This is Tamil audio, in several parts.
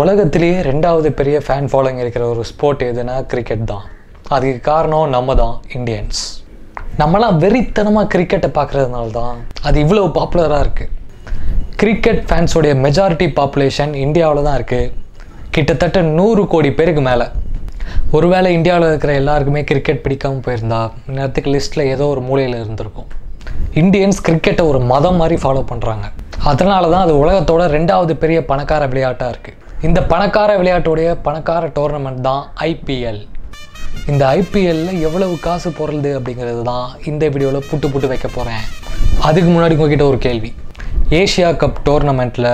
உலகத்திலேயே ரெண்டாவது பெரிய ஃபேன் ஃபாலோயிங் இருக்கிற ஒரு ஸ்போர்ட் எதுனா கிரிக்கெட் தான். அதுக்கு காரணம் நம்ம தான் இந்தியன்ஸ் நம்மளாம் வெறித்தனமாக கிரிக்கெட்டை பார்க்குறதுனால தான் அது இவ்வளோ பாப்புலராக இருக்குது கிரிக்கெட் ஃபேன்ஸோடைய மெஜாரிட்டி பாப்புலேஷன் இந்தியாவில் தான் இருக்குது கிட்டத்தட்ட நூறு கோடி பேருக்கு மேலே. ஒருவேளை இந்தியாவில் இருக்கிற எல்லாருக்குமே கிரிக்கெட் பிடிக்காமல் போயிருந்தா நேரத்துக்கு லிஸ்ட்டில் ஏதோ ஒரு மூலையில் இருந்திருக்கும். இந்தியன்ஸ் கிரிக்கெட்டை ஒரு மதம் மாதிரி ஃபாலோ பண்ணுறாங்க அதனால தான் அது உலகத்தோட ரெண்டாவது பெரிய பணக்கார விளையாட்டாக இருக்குது இந்த பணக்கார விளையாட்டுடைய பணக்கார டோர்னமெண்ட் தான் ஐபிஎல் இந்த ஐபிஎல்ல எவ்வளவு காசு போடுறது அப்படிங்கிறது தான் இந்த வீடியோவில் புட்டு புட்டு வைக்க போகிறேன் அதுக்கு முன்னாடி உங்ககிட்ட ஒரு கேள்வி. ஏஷியா கப் டோர்னமெண்ட்டில்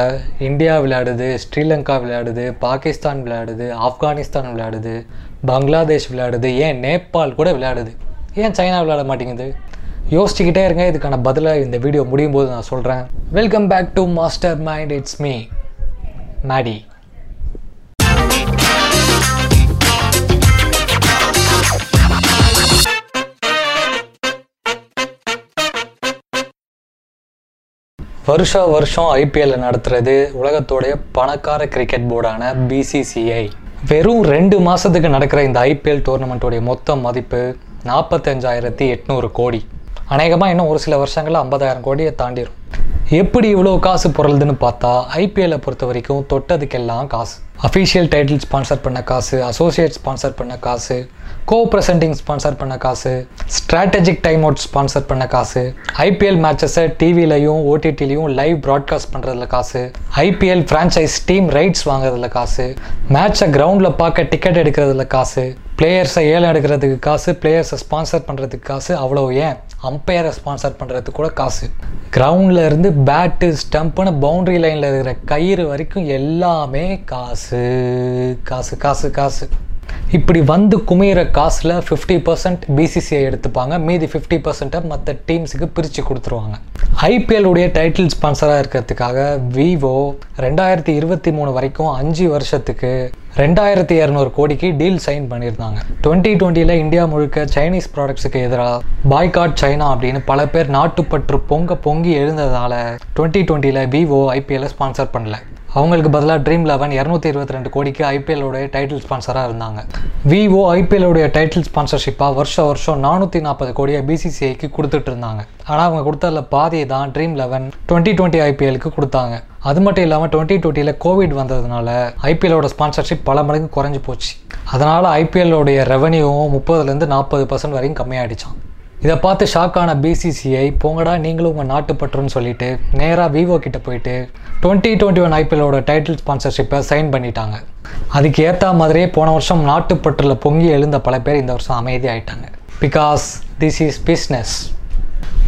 இந்தியா விளையாடுது ஸ்ரீலங்கா விளையாடுது பாகிஸ்தான் விளையாடுது ஆப்கானிஸ்தான் விளையாடுது பங்களாதேஷ் விளையாடுது ஏன் நேபாள் கூட விளையாடுது. ஏன் சைனா விளையாட மாட்டேங்குது? யோசிச்சுக்கிட்டே இருங்க இதுக்கான பதிலை இந்த வீடியோ முடியும் போது நான் சொல்கிறேன் welcome back to Mastermind it's me Maddy வருஷம் வருஷம் ஐபிஎல்ல நடத்துறது உலகத்தோடைய பணக்கார கிரிக்கெட் போர்டான பிசிசிஐ வெறும் ரெண்டு மாதத்துக்கு நடக்கிற இந்த ஐபிஎல் டோர்னமெண்ட்டோடைய மொத்த மதிப்பு நாற்பத்தஞ்சாயிரத்தி எட்நூறு கோடி. அநேகமாக இன்னும் ஒரு சில வருஷங்களில் ஐம்பதாயிரம் கோடியை தாண்டிடும் எப்படி இவ்வளோ காசு பொருளுதுன்னு பார்த்தா ஐபிஎல்லை பொறுத்த வரைக்கும் தொட்டதுக்கெல்லாம் காசு. அஃபீஷியல் டைட்டில் ஸ்பான்சர் பண்ண காசு அசோசியேட் ஸ்பான்சர் பண்ண காசு கோ ப்ரெசன்டிங் ஸ்பான்சர் பண்ண காசு ஸ்ட்ராட்டஜிக் டைம் அவுட் ஸ்பான்சர் பண்ண காசு ஐபிஎல் மேட்சஸை டிவிலையும் ஓடிடிலையும் லைவ் ப்ராட்காஸ்ட் பண்ணுறதுல காசு ஐபிஎல் ஃப்ரான்ச்சைஸ் டீம் ரைட்ஸ் வாங்குறதுல காசு மேட்சை கிரவுண்டில் பார்க்க டிக்கெட் எடுக்கிறதுல காசு பிளேயர்ஸை ஏலம் எடுக்கிறதுக்கு காசு பிளேயர்ஸை ஸ்பான்சர் பண்ணுறதுக்கு காசு அவ்வளோ ஏன்? அம்பையரை ஸ்பான்சர் பண்ணுறதுக்கு கூட காசு. கிரவுண்டில் இருந்து பேட்டு ஸ்டம்ப்புன்னு பவுண்ட்ரி லைனில் இருக்கிற கயிறு வரைக்கும் எல்லாமே காசு. காசு காசு காசு. இப்படி வந்து குமையிற காசில் ஃபிஃப்டி பர்சன்ட் பிசிசிஐ எடுத்துப்பாங்க. மீதி ஃபிஃப்டி பர்சன்ட்டை மற்ற டீம்ஸுக்கு பிரித்து கொடுத்துருவாங்க. ஐபிஎல் உடைய டைட்டில் ஸ்பான்சராக இருக்கிறதுக்காக விவோ ரெண்டாயிரத்தி இருபத்தி மூணு வரைக்கும் அஞ்சு வருஷத்துக்கு ரெண்டாயிரத்தி இரநூறு கோடிக்கு டீல் சைன் பண்ணியிருந்தாங்க. டுவெண்ட்டி டுவெண்ட்டியில் இந்தியா முழுக்க சைனீஸ் ப்ராடக்ட்ஸுக்கு எதிராக பாய்காட் சைனா அப்படின்னு பல பேர் நாட்டுப்பற்று பொங்க பொங்கி எழுந்ததால் டுவெண்ட்டி டுவெண்ட்டியில் விவோ ஐபிஎல்லை ஸ்பான்சர் பண்ணல. அவங்களுக்கு பதிலாக ட்ரீம் லெவன் இரநூத்தி இருபத்தி ரெண்டு கோடிக்கு ஐபிஎல்லோடைய டைட்டில் ஸ்பான்சராக இருந்தாங்க. விஓ ஐபிஎல்லோடைய டைட்டில் ஸ்பான்சர்ஷிப்பாக வருஷம் வருஷம் நானூற்றி நாற்பது கோடியை பிசிசிஐக்கு கொடுத்துட்டு இருந்தாங்க. ஆனால் அவங்க கொடுத்ததில் பாதியை தான் ட்ரீம் லெவன் டுவெண்ட்டி டுவெண்ட்டி ஐபிஎலுக்கு கொடுத்தாங்க. அது மட்டும் இல்லாமல் டுவெண்ட்டி டுவெண்ட்டியில் கோவிட் வந்ததுனால ஐபிஎல்லோட ஸ்பான்சர்ஷிப் பல மடங்கு குறைஞ்சி போச்சு. அதனால் ஐபிஎல்லோடைய ரெவன்யூவும் முப்பதுலேருந்து நாற்பது பர்சன்ட் வரைக்கும் கம்மியாகிடுச்சான் இதை பார்த்து ஷாக்கான பிசிசிஐ போங்கடா நீங்களும் உங்கள் நாட்டுப்பற்றுன்னு சொல்லிட்டு நேராக விவோ கிட்ட போயிட்டு டுவெண்ட்டி டுவெண்ட்டி ஒன் ஐபிஎலோட டைட்டில் ஸ்பான்சர்ஷிப்பை சைன் பண்ணிட்டாங்க. அதுக்கு ஏற்ற மாதிரியே போன வருஷம் நாட்டுப்பற்றில் பொங்கி எழுந்த பல பேர் இந்த வருஷம் அமைதியாகிட்டாங்க because this is business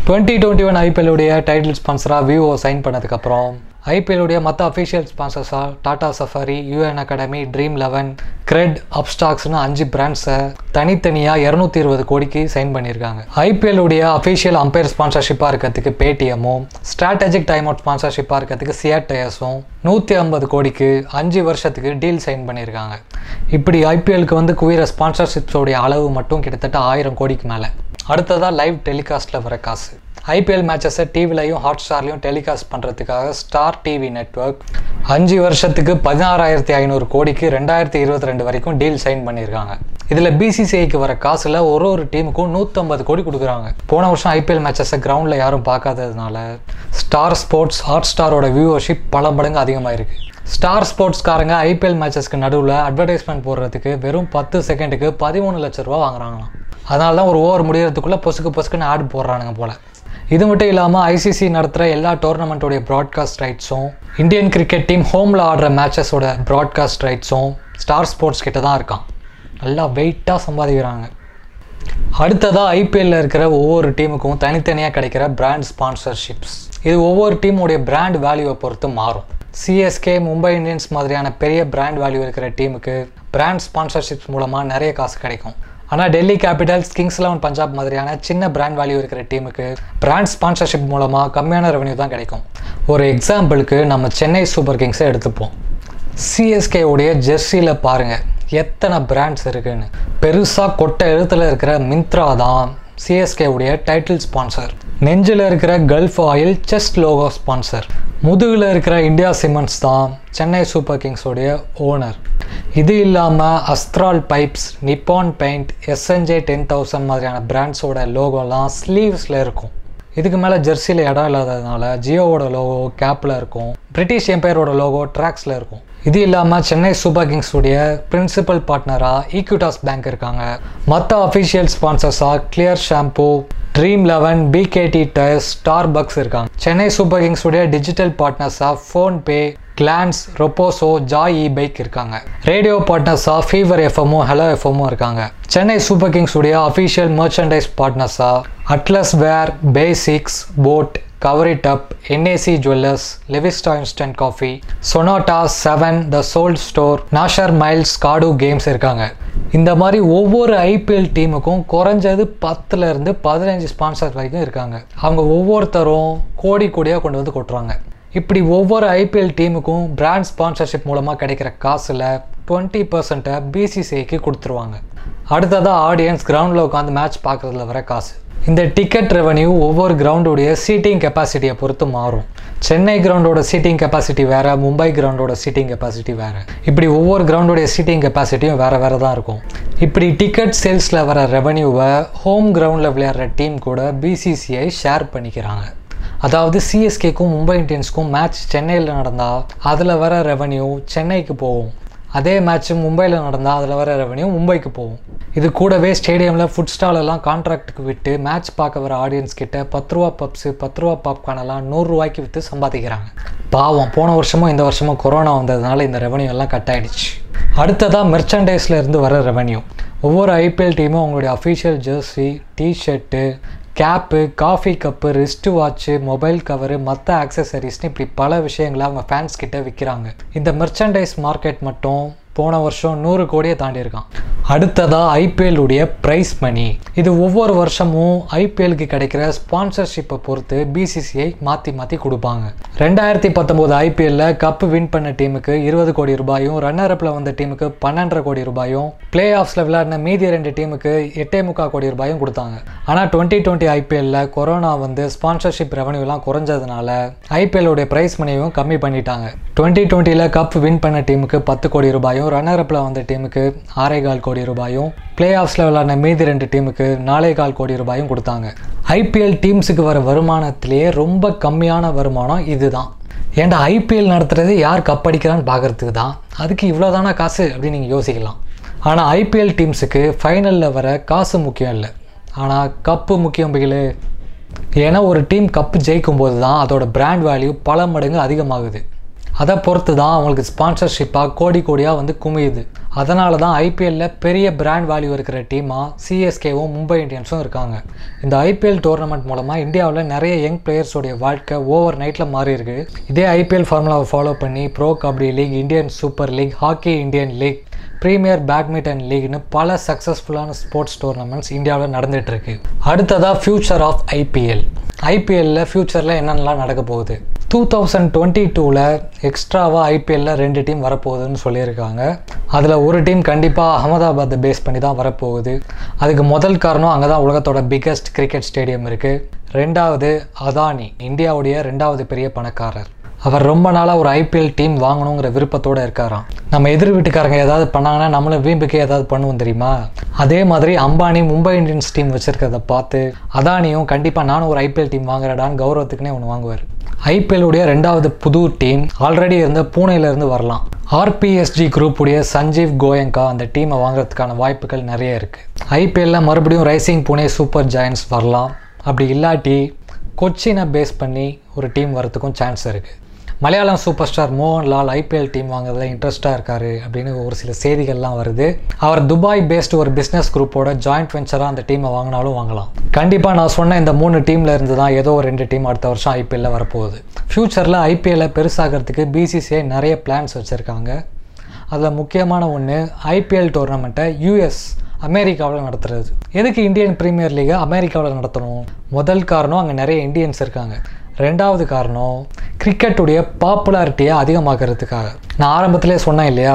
twenty twenty one ஐபிஎல்லுடைய title ஸ்பான்சராக விவோ சைன் பண்ணதுக்கப்புறம் ஐபிஎல்லுடைய மற்ற official ஸ்பான்சர்ஸாக Tata Safari Unacademy Dream Eleven CRED அப்ஸ்டாக்ஸ்னு அஞ்சு பிராண்ட்ஸை தனித்தனியாக இரநூத்தி இருபது கோடிக்கு சைன் பண்ணியிருக்காங்க. ஐபிஎல்லுடைய அஃபிஷியல் அம்பையர் ஸ்பான்சர்ஷிப்பாக இருக்கிறதுக்கு பேடிஎம்மும் ஸ்ட்ராட்டஜிக் டைம் அவுட் ஸ்பான்சர்ஷிப்பாக இருக்கிறதுக்கு சியாட் டயர்ஸும் நூற்றி ஐம்பது கோடிக்கு அஞ்சு வருஷத்துக்கு டீல் சைன் பண்ணியிருக்காங்க. இப்படி ஐபிஎலுக்கு வந்து குவிர ஸ்பான்சர்ஷிப்ஸோடைய அளவு மட்டும் கிட்டத்தட்ட ஆயிரம் கோடிக்கு மேலே. அடுத்ததாக லைவ் டெலிகாஸ்ட்டில் வர காசு. ஐபிஎல் மேட்சஸை டிவிலையும் ஹாட் ஸ்டார்லையும் டெலிகாஸ்ட் பண்ணுறதுக்காக ஸ்டார் டிவி நெட்ஒர்க் அஞ்சு வருஷத்துக்கு பதினாறாயிரத்தி ஐநூறு கோடிக்கு ரெண்டாயிரத்தி இருபத்தி ரெண்டு வரைக்கும் டீல் சைன் பண்ணியிருக்காங்க. இதில் பிசிசிஐக்கு வர காசில் ஒரு ஒரு டீமுக்கும் நூற்றம்பது கோடி கொடுக்குறாங்க. போன வருஷம் ஐபிஎல் மேட்சஸை கிரவுண்டில் யாரும் பார்க்காததுனால ஸ்டார் ஸ்போர்ட்ஸ் ஹாட் ஸ்டாரோட வியூவர்ஷிப் பல மடங்கு அதிகமாகிருக்கு ஸ்டார் ஸ்போர்ட்ஸ்காரங்க ஐபிஎல் மேட்சஸ்க்கு நடுவில் அட்வர்டைஸ்மெண்ட் போடுறதுக்கு வெறும் பத்து செகண்டுக்கு பதிமூணு லட்ச ரூபா வாங்குறாங்களாம். அதனால தான் ஒரு ஓவர் முடியறதுக்குள்ளே பொசுக்கு பொசுக்குன்னு ஆட் போடுறானுங்க போல். இது மட்டும் இல்லாமல் ஐசிசி நடத்துகிற எல்லா டோர்னமெண்ட்டோடைய ப்ராட்காஸ்ட் ரைட்ஸும் இந்தியன் கிரிக்கெட் டீம் ஹோமில் ஆடுற மேட்சஸோட ப்ராட்காஸ்ட் ரைட்ஸும் ஸ்டார் ஸ்போர்ட்ஸ் கிட்ட தான் இருக்கான். நல்லா வெயிட்டாக சம்பாதிக்கிறாங்க. அடுத்ததாக ஐபிஎல்லில் இருக்கிற ஒவ்வொரு டீமுக்கும் தனித்தனியாக கிடைக்கிற பிராண்ட் ஸ்பான்சர்ஷிப்ஸ் இது ஒவ்வொரு டீமுடைய பிராண்ட் வேல்யூவை பொறுத்து மாறும். சிஎஸ்கே மும்பை இந்தியன்ஸ் மாதிரியான பெரிய பிராண்ட் வேல்யூ இருக்கிற டீமுக்கு பிராண்ட் ஸ்பான்சர்ஷிப்ஸ் மூலமாக நிறைய காசு கிடைக்கும். ஆனால் Delhi Capitals Kings Eleven Punjab மாதிரியான சின்ன பிராண்ட் வேல்யூ இருக்கிற டீமுக்கு பிராண்ட் ஸ்பான்சர்ஷிப் மூலமாக கம்மியான ரெவன்யூ தான் கிடைக்கும். ஒரு எக்ஸாம்பிளுக்கு நம்ம சென்னை சூப்பர் கிங்ஸை எடுத்துப்போம். சிஎஸ்கே உடைய ஜெர்சியில் பாருங்கள் எத்தனை பிராண்ட்ஸ் இருக்குன்னு. பெருசாக கொட்டை எழுத்தில் இருக்கிற மிந்த்ரா தான் சிஎஸ்கே உடைய டைட்டில் ஸ்பான்சர் நெஞ்சில் இருக்கிற Gulf Oil chest logo sponsor முதுகில் இருக்கிற இந்தியா சிமெண்ட்ஸ் தான் சென்னை சூப்பர் கிங்ஸோடைய ஓனர். இது இல்லாமல் Astral pipes Nippon paint SNJ ten thousand மாதிரியான பிராண்ட்ஸோட லோகோலாம் ஸ்லீவ்ஸில் இருக்கும். இதுக்கு மேலே ஜெர்சியில் இடம் இல்லாததுனால ஜியோவோட லோகோ கேப்பில் இருக்கும். பிரிட்டிஷ் எம்பையரோட லோகோ ட்ராக்ஸில் இருக்கும். இது இல்லாமல் சென்னை சூப்பர் கிங்ஸுடைய பிரின்சிபல் பார்ட்னராக ஈக்விட்டாஸ் பேங்க் இருக்காங்க. மற்ற official ஸ்பான்சர்ஸாக Clear shampoo Dream Eleven BKT tyres Starbucks இருக்காங்க. சென்னை சூப்பர் கிங்ஸுடைய digital பார்ட்னர்ஸாக PhonePe Glance Roposo Joy e bike இருக்காங்க ரேடியோ பார்ட்னர்ஸாக ஃபீவர் எஃப்எம்மும் ஹலோ எஃப்எம்மும் இருக்காங்க. சென்னை சூப்பர் கிங்ஸ் உடைய official merchandise பார்ட்னர்ஸாக Atlas wear basics boAt cover it up NAC jewellers Levista instant coffee Sonata Seven the Souled Store Nasher Miles காடு கேம்ஸ் இருக்காங்க. இந்த மாதிரி ஒவ்வொரு ஐபிஎல் டீமுக்கும் குறைஞ்சது பத்துலேருந்து பதினஞ்சு ஸ்பான்சர் வரைக்கும் இருக்காங்க. அவங்க ஒவ்வொருத்தரும் கோடி கோடியாக கொண்டு வந்து கொட்டுறாங்க. இப்படி ஒவ்வொரு ஐபிஎல் டீமுக்கும் பிராண்ட் ஸ்பான்சர்ஷிப் மூலமாக கிடைக்கிற காசில் டுவெண்ட்டி பர்சன்ட்டை பிசிசிஐக்கு கொடுத்துருவாங்க. அடுத்ததாக ஆடியன்ஸ் கிரவுண்டில் உட்காந்து மேட்ச் பார்க்குறதுல வர காசு. இந்த டிக்கெட் ரெவன்யூ ஒவ்வொரு கிரவுண்டோடைய சீட்டிங் கெப்பாசிட்டியை பொறுத்து மாறும். சென்னை கிரவுண்டோட சீட்டிங் கெப்பாசிட்டி வேறு மும்பை கிரவுண்டோட சீட்டிங் கெப்பாசிட்டி வேறு. இப்படி ஒவ்வொரு கிரவுண்டோடைய சீட்டிங் கெப்பாசிட்டியும் வேறு வேறு தான் இருக்கும். இப்படி டிக்கெட் சேல்ஸில் வர ரெவன்யூவை ஹோம் கிரவுண்டில் விளையாடுற டீம் கூட பிசிசிஐ ஷேர் பண்ணிக்கிறாங்க. அதாவது சிஎஸ்கேக்கும் மும்பை இந்தியன்ஸ்க்கும் மேட்ச் சென்னையில் நடந்தால் அதில் வர ரெவன்யூ சென்னைக்கு போகும். அதே மேட்ச் மும்பையில் நடந்தால் அதில் வர ரெவன்யூ மும்பைக்கு போகும். இது கூடவே ஸ்டேடியமில் ஃபுட் ஸ்டாலெல்லாம் கான்ட்ராக்ட்டுக்கு விட்டு மேட்ச் பார்க்க வர ஆடியன்ஸ் கிட்ட பத்து ரூபா பப்ஸு பத்து ரூபா பாப்கார்னெல்லாம் நூறுரூவாய்க்கு விற்று சம்பாதிக்கிறாங்க. பாவம் போன வருஷமும் இந்த வருஷமும் கொரோனா வந்ததுனால இந்த ரெவன்யூ எல்லாம் கட் ஆகிடுச்சு அடுத்ததாக மெர்ச்சன்டைஸில் இருந்து வர ரெவன்யூ ஒவ்வொரு ஐபிஎல் டீமும் அவங்களுடைய official jersey T-shirt cap coffee cup wrist watch mobile cover மற்ற ஆக்சசரிஸ்னு இப்படி பல விஷயங்களை அவங்க ஃபேன்ஸ் கிட்ட விற்கிறாங்க இந்த மெர்ச்சன்டைஸ் மார்க்கெட் மட்டும் போன வருஷம் நூறு கோடியை தாண்டி இருக்கான் அடுத்ததாக ஐபிஎல்லுடைய ப்ரைஸ் மணி இது ஒவ்வொரு வருஷமும் ஐபிஎலுக்கு கிடைக்கிற ஸ்பான்சர்ஷிப்பை பொறுத்து பிசிசிஐ மாற்றி மாற்றி கொடுப்பாங்க. ரெண்டாயிரத்தி பத்தொம்போது ஐபிஎல்ல கப்பு வின் பண்ண டீமுக்கு இருபது கோடி ரூபாயும் ரன்னர் அப்பில் வந்த டீமுக்கு பன்னெண்டரை கோடி ரூபாயும் பிளே ஆஃப்ஸில் விளையாடின மீதி ரெண்டு டீமுக்கு எட்டே முக்கால் கோடி ரூபாயும் கொடுத்தாங்க. ஆனால் டுவெண்ட்டி டுவெண்ட்டி ஐபிஎல்ல கொரோனா வந்து ஸ்பான்சர்ஷிப் ரெவன்யூலாம் குறைஞ்சதுனால ஐபிஎல்லுடைய ப்ரைஸ் மணியும் கம்மி பண்ணிட்டாங்க. டுவெண்ட்டி டுவெண்ட்டியில் கப் வின் பண்ண டீமுக்கு பத்து கோடி ரூபாயும் ரன்னர் அப்பில் வந்த டீமுக்கு ஆறே கால் கோடி ரூபாயும் பிளே ஆஃப்ஸில் விளையாடின மீதி ரெண்டு டீமுக்கு நாலே கால் கோடி ரூபாயும் கொடுத்தாங்க. ஐபிஎல் டீம்ஸுக்கு வர வருமானத்திலேயே ரொம்ப கம்மியான வருமானம் இதுதான். ஏன்டா ஐபிஎல் நடத்துகிறது யார் கப் அடிக்கிறான்னு பார்க்கறதுக்கு தான். அதுக்கு இவ்வளோதானா காசு அப்படின்னு நீங்கள் யோசிக்கலாம். ஆனால் ஐபிஎல் டீம்ஸுக்கு ஃபைனலில் வர காசு முக்கியம் இல்லை. ஆனால் கப்பு முக்கியம் பிகிலு ஏன்னா ஒரு டீம் கப்பு ஜெயிக்கும் போது தான் அதோட பிராண்ட் வேல்யூ பல மடங்கு அதிகமாகுது. அதை பொறுத்து தான் அவங்களுக்கு ஸ்பான்சர்ஷிப்பாக கோடி கோடியாக வந்து குமியுது. அதனால தான் ஐபிஎல்ல பெரிய பிராண்ட் வேல்யூ இருக்கிற டீமாக சிஎஸ்கேவும் மும்பை இந்தியன்ஸும் இருக்காங்க. இந்த ஐபிஎல் டோர்னமெண்ட் மூலமாக இந்தியாவில் நிறைய யங் பிளேயர்ஸோடைய வாழ்க்கை ஓவர் நைட்டில் மாறியிருக்கு. இதே ஐபிஎல் ஃபார்முலாவை ஃபாலோ பண்ணி pro kabaddi league Indian super league hockey Indian league premier badminton லீக்னு பல சக்ஸஸ்ஃபுல்லான ஸ்போர்ட்ஸ் டோர்னமெண்ட்ஸ் இந்தியாவில் நடந்துகிட்ருக்கு அடுத்ததாக ஃபியூச்சர் ஆஃப் ஐபிஎல் ஐபிஎல்லில் ஃபியூச்சரில் என்னென்னலாம் நடக்க போகுது? டூ தௌசண்ட் டுவெண்ட்டி டூவில் எக்ஸ்ட்ராவாக ஐபிஎல்லில் ரெண்டு டீம் வரப்போகுதுன்னு சொல்லியிருக்காங்க. அதில் ஒரு டீம் கண்டிப்பாக அகமதாபாத்தை பேஸ் பண்ணி தான் வரப்போகுது. அதுக்கு முதல் காரணம் அங்கே தான் உலகத்தோட பிக்கஸ்ட் கிரிக்கெட் ஸ்டேடியம் இருக்குது ரெண்டாவது அதானி இந்தியாவுடைய ரெண்டாவது பெரிய பணக்காரர். அவர் ரொம்ப நாளாக ஒரு ஐபிஎல் டீம் வாங்கணுங்கிற விருப்பத்தோடு இருக்காராம். நம்ம எதிர் வீட்டுக்காரங்க ஏதாவது பண்ணாங்கன்னா நம்மளும் வீம்புக்கே ஏதாவது பண்ணுவோம் தெரியுமா? அதே மாதிரி அம்பானி மும்பை இந்தியன்ஸ் டீம் வச்சுருக்கிறத பார்த்து அதானியும் கண்டிப்பாக நானும் ஒரு ஐபிஎல் டீம் வாங்குறடான்னு கௌரவத்துக்குனே ஒன்று வாங்குவார். ஐபிஎல்லுடைய ரெண்டாவது புது டீம் ஆல்ரெடி இருந்த பூனேலேருந்து வரலாம். ஆர்பிஎஸ்ஜி குரூப்புடைய சஞ்சீவ் கோயங்கா அந்த டீமை வாங்குறதுக்கான வாய்ப்புகள் நிறைய இருக்குது ஐபிஎல்லில் மறுபடியும் ரைசிங் புனே சூப்பர் ஜாயின்ஸ் வரலாம். அப்படி இல்லாட்டி கொச்சினை பேஸ் பண்ணி ஒரு டீம் வரத்துக்கும் சான்ஸ் இருக்குது Malayalam super star Mohanlal IPL team வாங்குறதுல இன்ட்ரெஸ்ட்டாக இருக்காரு அப்படின்னு ஒரு சில செய்திகள்லாம் வருது. அவர் துபாய் பேஸ்டு ஒரு பிஸ்னஸ் குரூப்போட ஜாயிண்ட் வெஞ்சராக அந்த டீமை வாங்கினாலும் வாங்கலாம். கண்டிப்பாக நான் சொன்ன இந்த மூணு டீமில் இருந்து தான் ஏதோ ஒரு ரெண்டு டீம் அடுத்த வருஷம் ஐபிஎல்ல வரப்போகுது. ஃப்யூச்சரில் ஐபிஎல்ல பெருசாகிறதுக்கு பிசிசிஐ நிறைய பிளான்ஸ் வச்சுருக்காங்க. அதில் முக்கியமான ஒன்று ஐபிஎல் டோர்னமெண்ட்டை யூஎஸ் அமெரிக்காவில் நடத்துறது. எதுக்கு இந்தியன் பிரீமியர் லீகை அமெரிக்காவில் நடத்தணும்? முதல் காரணம் அங்கே நிறைய இந்தியன்ஸ் இருக்காங்க. ரெண்டாவது காரணம் கிரிக்கெட்டுடைய பாப்புலாரிட்டியை அதிகமாக்கிறதுக்காக. நான் ஆரம்பத்திலே சொன்னேன் இல்லையா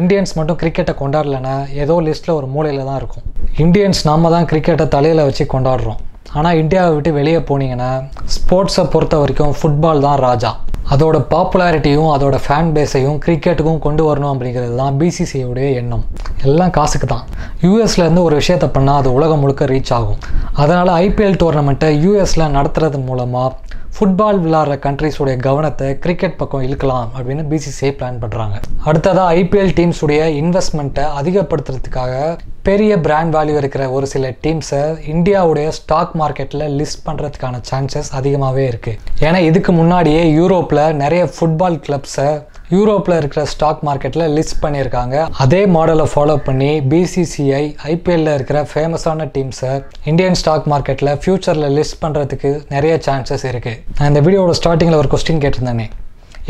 இந்தியன்ஸ் மட்டும் கிரிக்கெட்டை கொண்டாடலைன்னா ஏதோ லிஸ்ட்டில் ஒரு மூலையில் தான் இருக்கும். இந்தியன்ஸ் நாம தான் கிரிக்கெட்டை தலையில் வச்சு கொண்டாடுறோம். ஆனால் இந்தியாவை விட்டு வெளியே போனீங்கன்னா ஸ்போர்ட்ஸை பொறுத்த வரைக்கும் ஃபுட்பால் தான் ராஜா. அதோட பாப்புலாரிட்டியும் அதோட ஃபேன் பேஸையும் கிரிக்கெட்டுக்கும் கொண்டு வரணும் அப்படிங்கிறது தான் பிசிசிஐடைய எண்ணம். எல்லாம் காசுக்கு தான். யூஎஸ்லேருந்து ஒரு விஷயத்தை பண்ணால் அது உலகம் முழுக்க ரீச் ஆகும். அதனால் ஐபிஎல் டோர்னமெண்ட்டை யூஎஸில் நடத்துறது மூலமாக ஃபுட்பால் விளாட்ற கண்ட்ரிஸுடைய கவனத்தை கிரிக்கெட் பக்கம் இழுக்கலாம் அப்படின்னு பிசிசிஐ பிளான் பண்ணுறாங்க அடுத்ததாக ஐபிஎல் டீம்ஸுடைய இன்வெஸ்ட்மெண்ட்டை அதிகப்படுத்துறதுக்காக பெரிய பிராண்ட் வேல்யூ இருக்கிற ஒரு சில டீம்ஸை இந்தியாவுடைய ஸ்டாக் மார்க்கெட்டில் லிஸ்ட் பண்ணுறதுக்கான சான்சஸ் அதிகமாகவே இருக்குது ஏன்னா இதுக்கு முன்னாடியே யூரோப்பில் நிறைய ஃபுட்பால் கிளப்ஸை யூரோப்பில் இருக்கிற ஸ்டாக் மார்க்கெட்டில் லிஸ்ட் பண்ணியிருக்காங்க. அதே மாடலை ஃபாலோ பண்ணி பிசிசிஐ ஐபிஎல்ல இருக்கிற ஃபேமஸான டீம்ஸை இந்தியன் ஸ்டாக் மார்க்கெட்டில் ஃப்யூச்சரில் லிஸ்ட் பண்ணுறதுக்கு நிறைய சான்சஸ் இருக்குது நான் இந்த வீடியோட ஸ்டார்டிங்கில் ஒரு கொஸ்டின் கேட்டிருந்தேனே.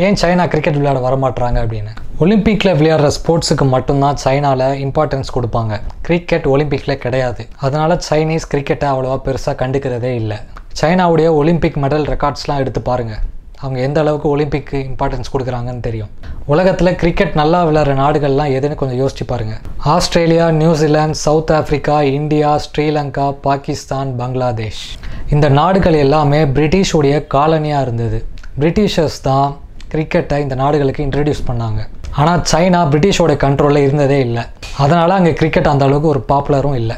ஏன் சைனா கிரிக்கெட் விளையாட வரமாட்றாங்க அப்படின்னு? ஒலிம்பிக்கில் விளையாடுற ஸ்போர்ட்ஸுக்கு மட்டும்தான் சைனாவில் இம்பார்ட்டன்ஸ் கொடுப்பாங்க. கிரிக்கெட் ஒலிம்பிக்கில் கிடையாது. அதனால் சைனீஸ் கிரிக்கெட்டை அவ்வளோவா பெருசாக கண்டுக்கிறதே இல்லை. சைனாவுடைய ஒலிம்பிக் மெடல் ரெக்கார்ட்ஸ்லாம் எடுத்து பாருங்கள் அவங்க எந்த அளவுக்கு ஒலிம்பிக்கு இம்பார்ட்டன்ஸ் கொடுக்குறாங்கன்னு தெரியும். உலகத்தில் கிரிக்கெட் நல்லா விளையாடுற நாடுகள்லாம் எதுன்னு கொஞ்சம் யோசிச்சு பாருங்கள் Australia New Zealand South Africa India Sri Lanka Pakistan Bangladesh. இந்த நாடுகள் எல்லாமே பிரிட்டிஷுடைய காலனியாக இருந்தது. பிரிட்டிஷர்ஸ் தான் கிரிக்கெட்டை இந்த நாடுகளுக்கு இன்ட்ரடியூஸ் பண்ணாங்க. ஆனால் சைனா பிரிட்டிஷோட கண்ட்ரோலில் இருந்ததே இல்லை. அதனால் அங்கே கிரிக்கெட் அந்த அளவுக்கு ஒரு பாப்புலரும் இல்லை.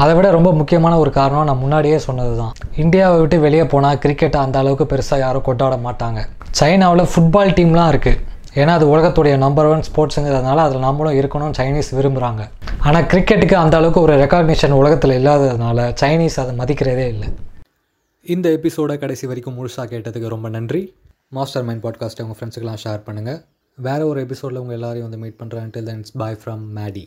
அதை விட ரொம்ப முக்கியமான ஒரு காரணம் நான் முன்னாடியே சொன்னது தான் இந்தியாவை விட்டு வெளியே போனால் கிரிக்கெட்டை அந்த அளவுக்கு பெருசாக யாரும் கொண்டாட மாட்டாங்க. சைனாவில் ஃபுட்பால் டீம்லாம் இருக்குது ஏன்னா அது உலகத்துடைய நம்பர் ஒன் ஸ்போர்ட்ஸுங்கிறதுனால அதில் நம்மளும் இருக்கணும்னு சைனீஸ் விரும்புகிறாங்க ஆனால் கிரிக்கெட்டுக்கு அந்த அளவுக்கு ஒரு ரெக்காக்னிஷன் உலகத்தில் இல்லாததுனால சைனீஸ் அதை மதிக்கிறதே இல்லை. இந்த எபிசோடை கடைசி வரைக்கும் முழுசாக கேட்டதுக்கு ரொம்ப நன்றி. மாஸ்டர் மைண்ட் பாட்காஸ்ட்டை உங்கள் ஃப்ரெண்ட்ஸுக்கெல்லாம் ஷேர் பண்ணுங்கள் வேறு ஒரு எபிசோடில் உங்கள் எல்லாரையும் வந்து மீட் பண்ணுறேன் till then bye from Maddy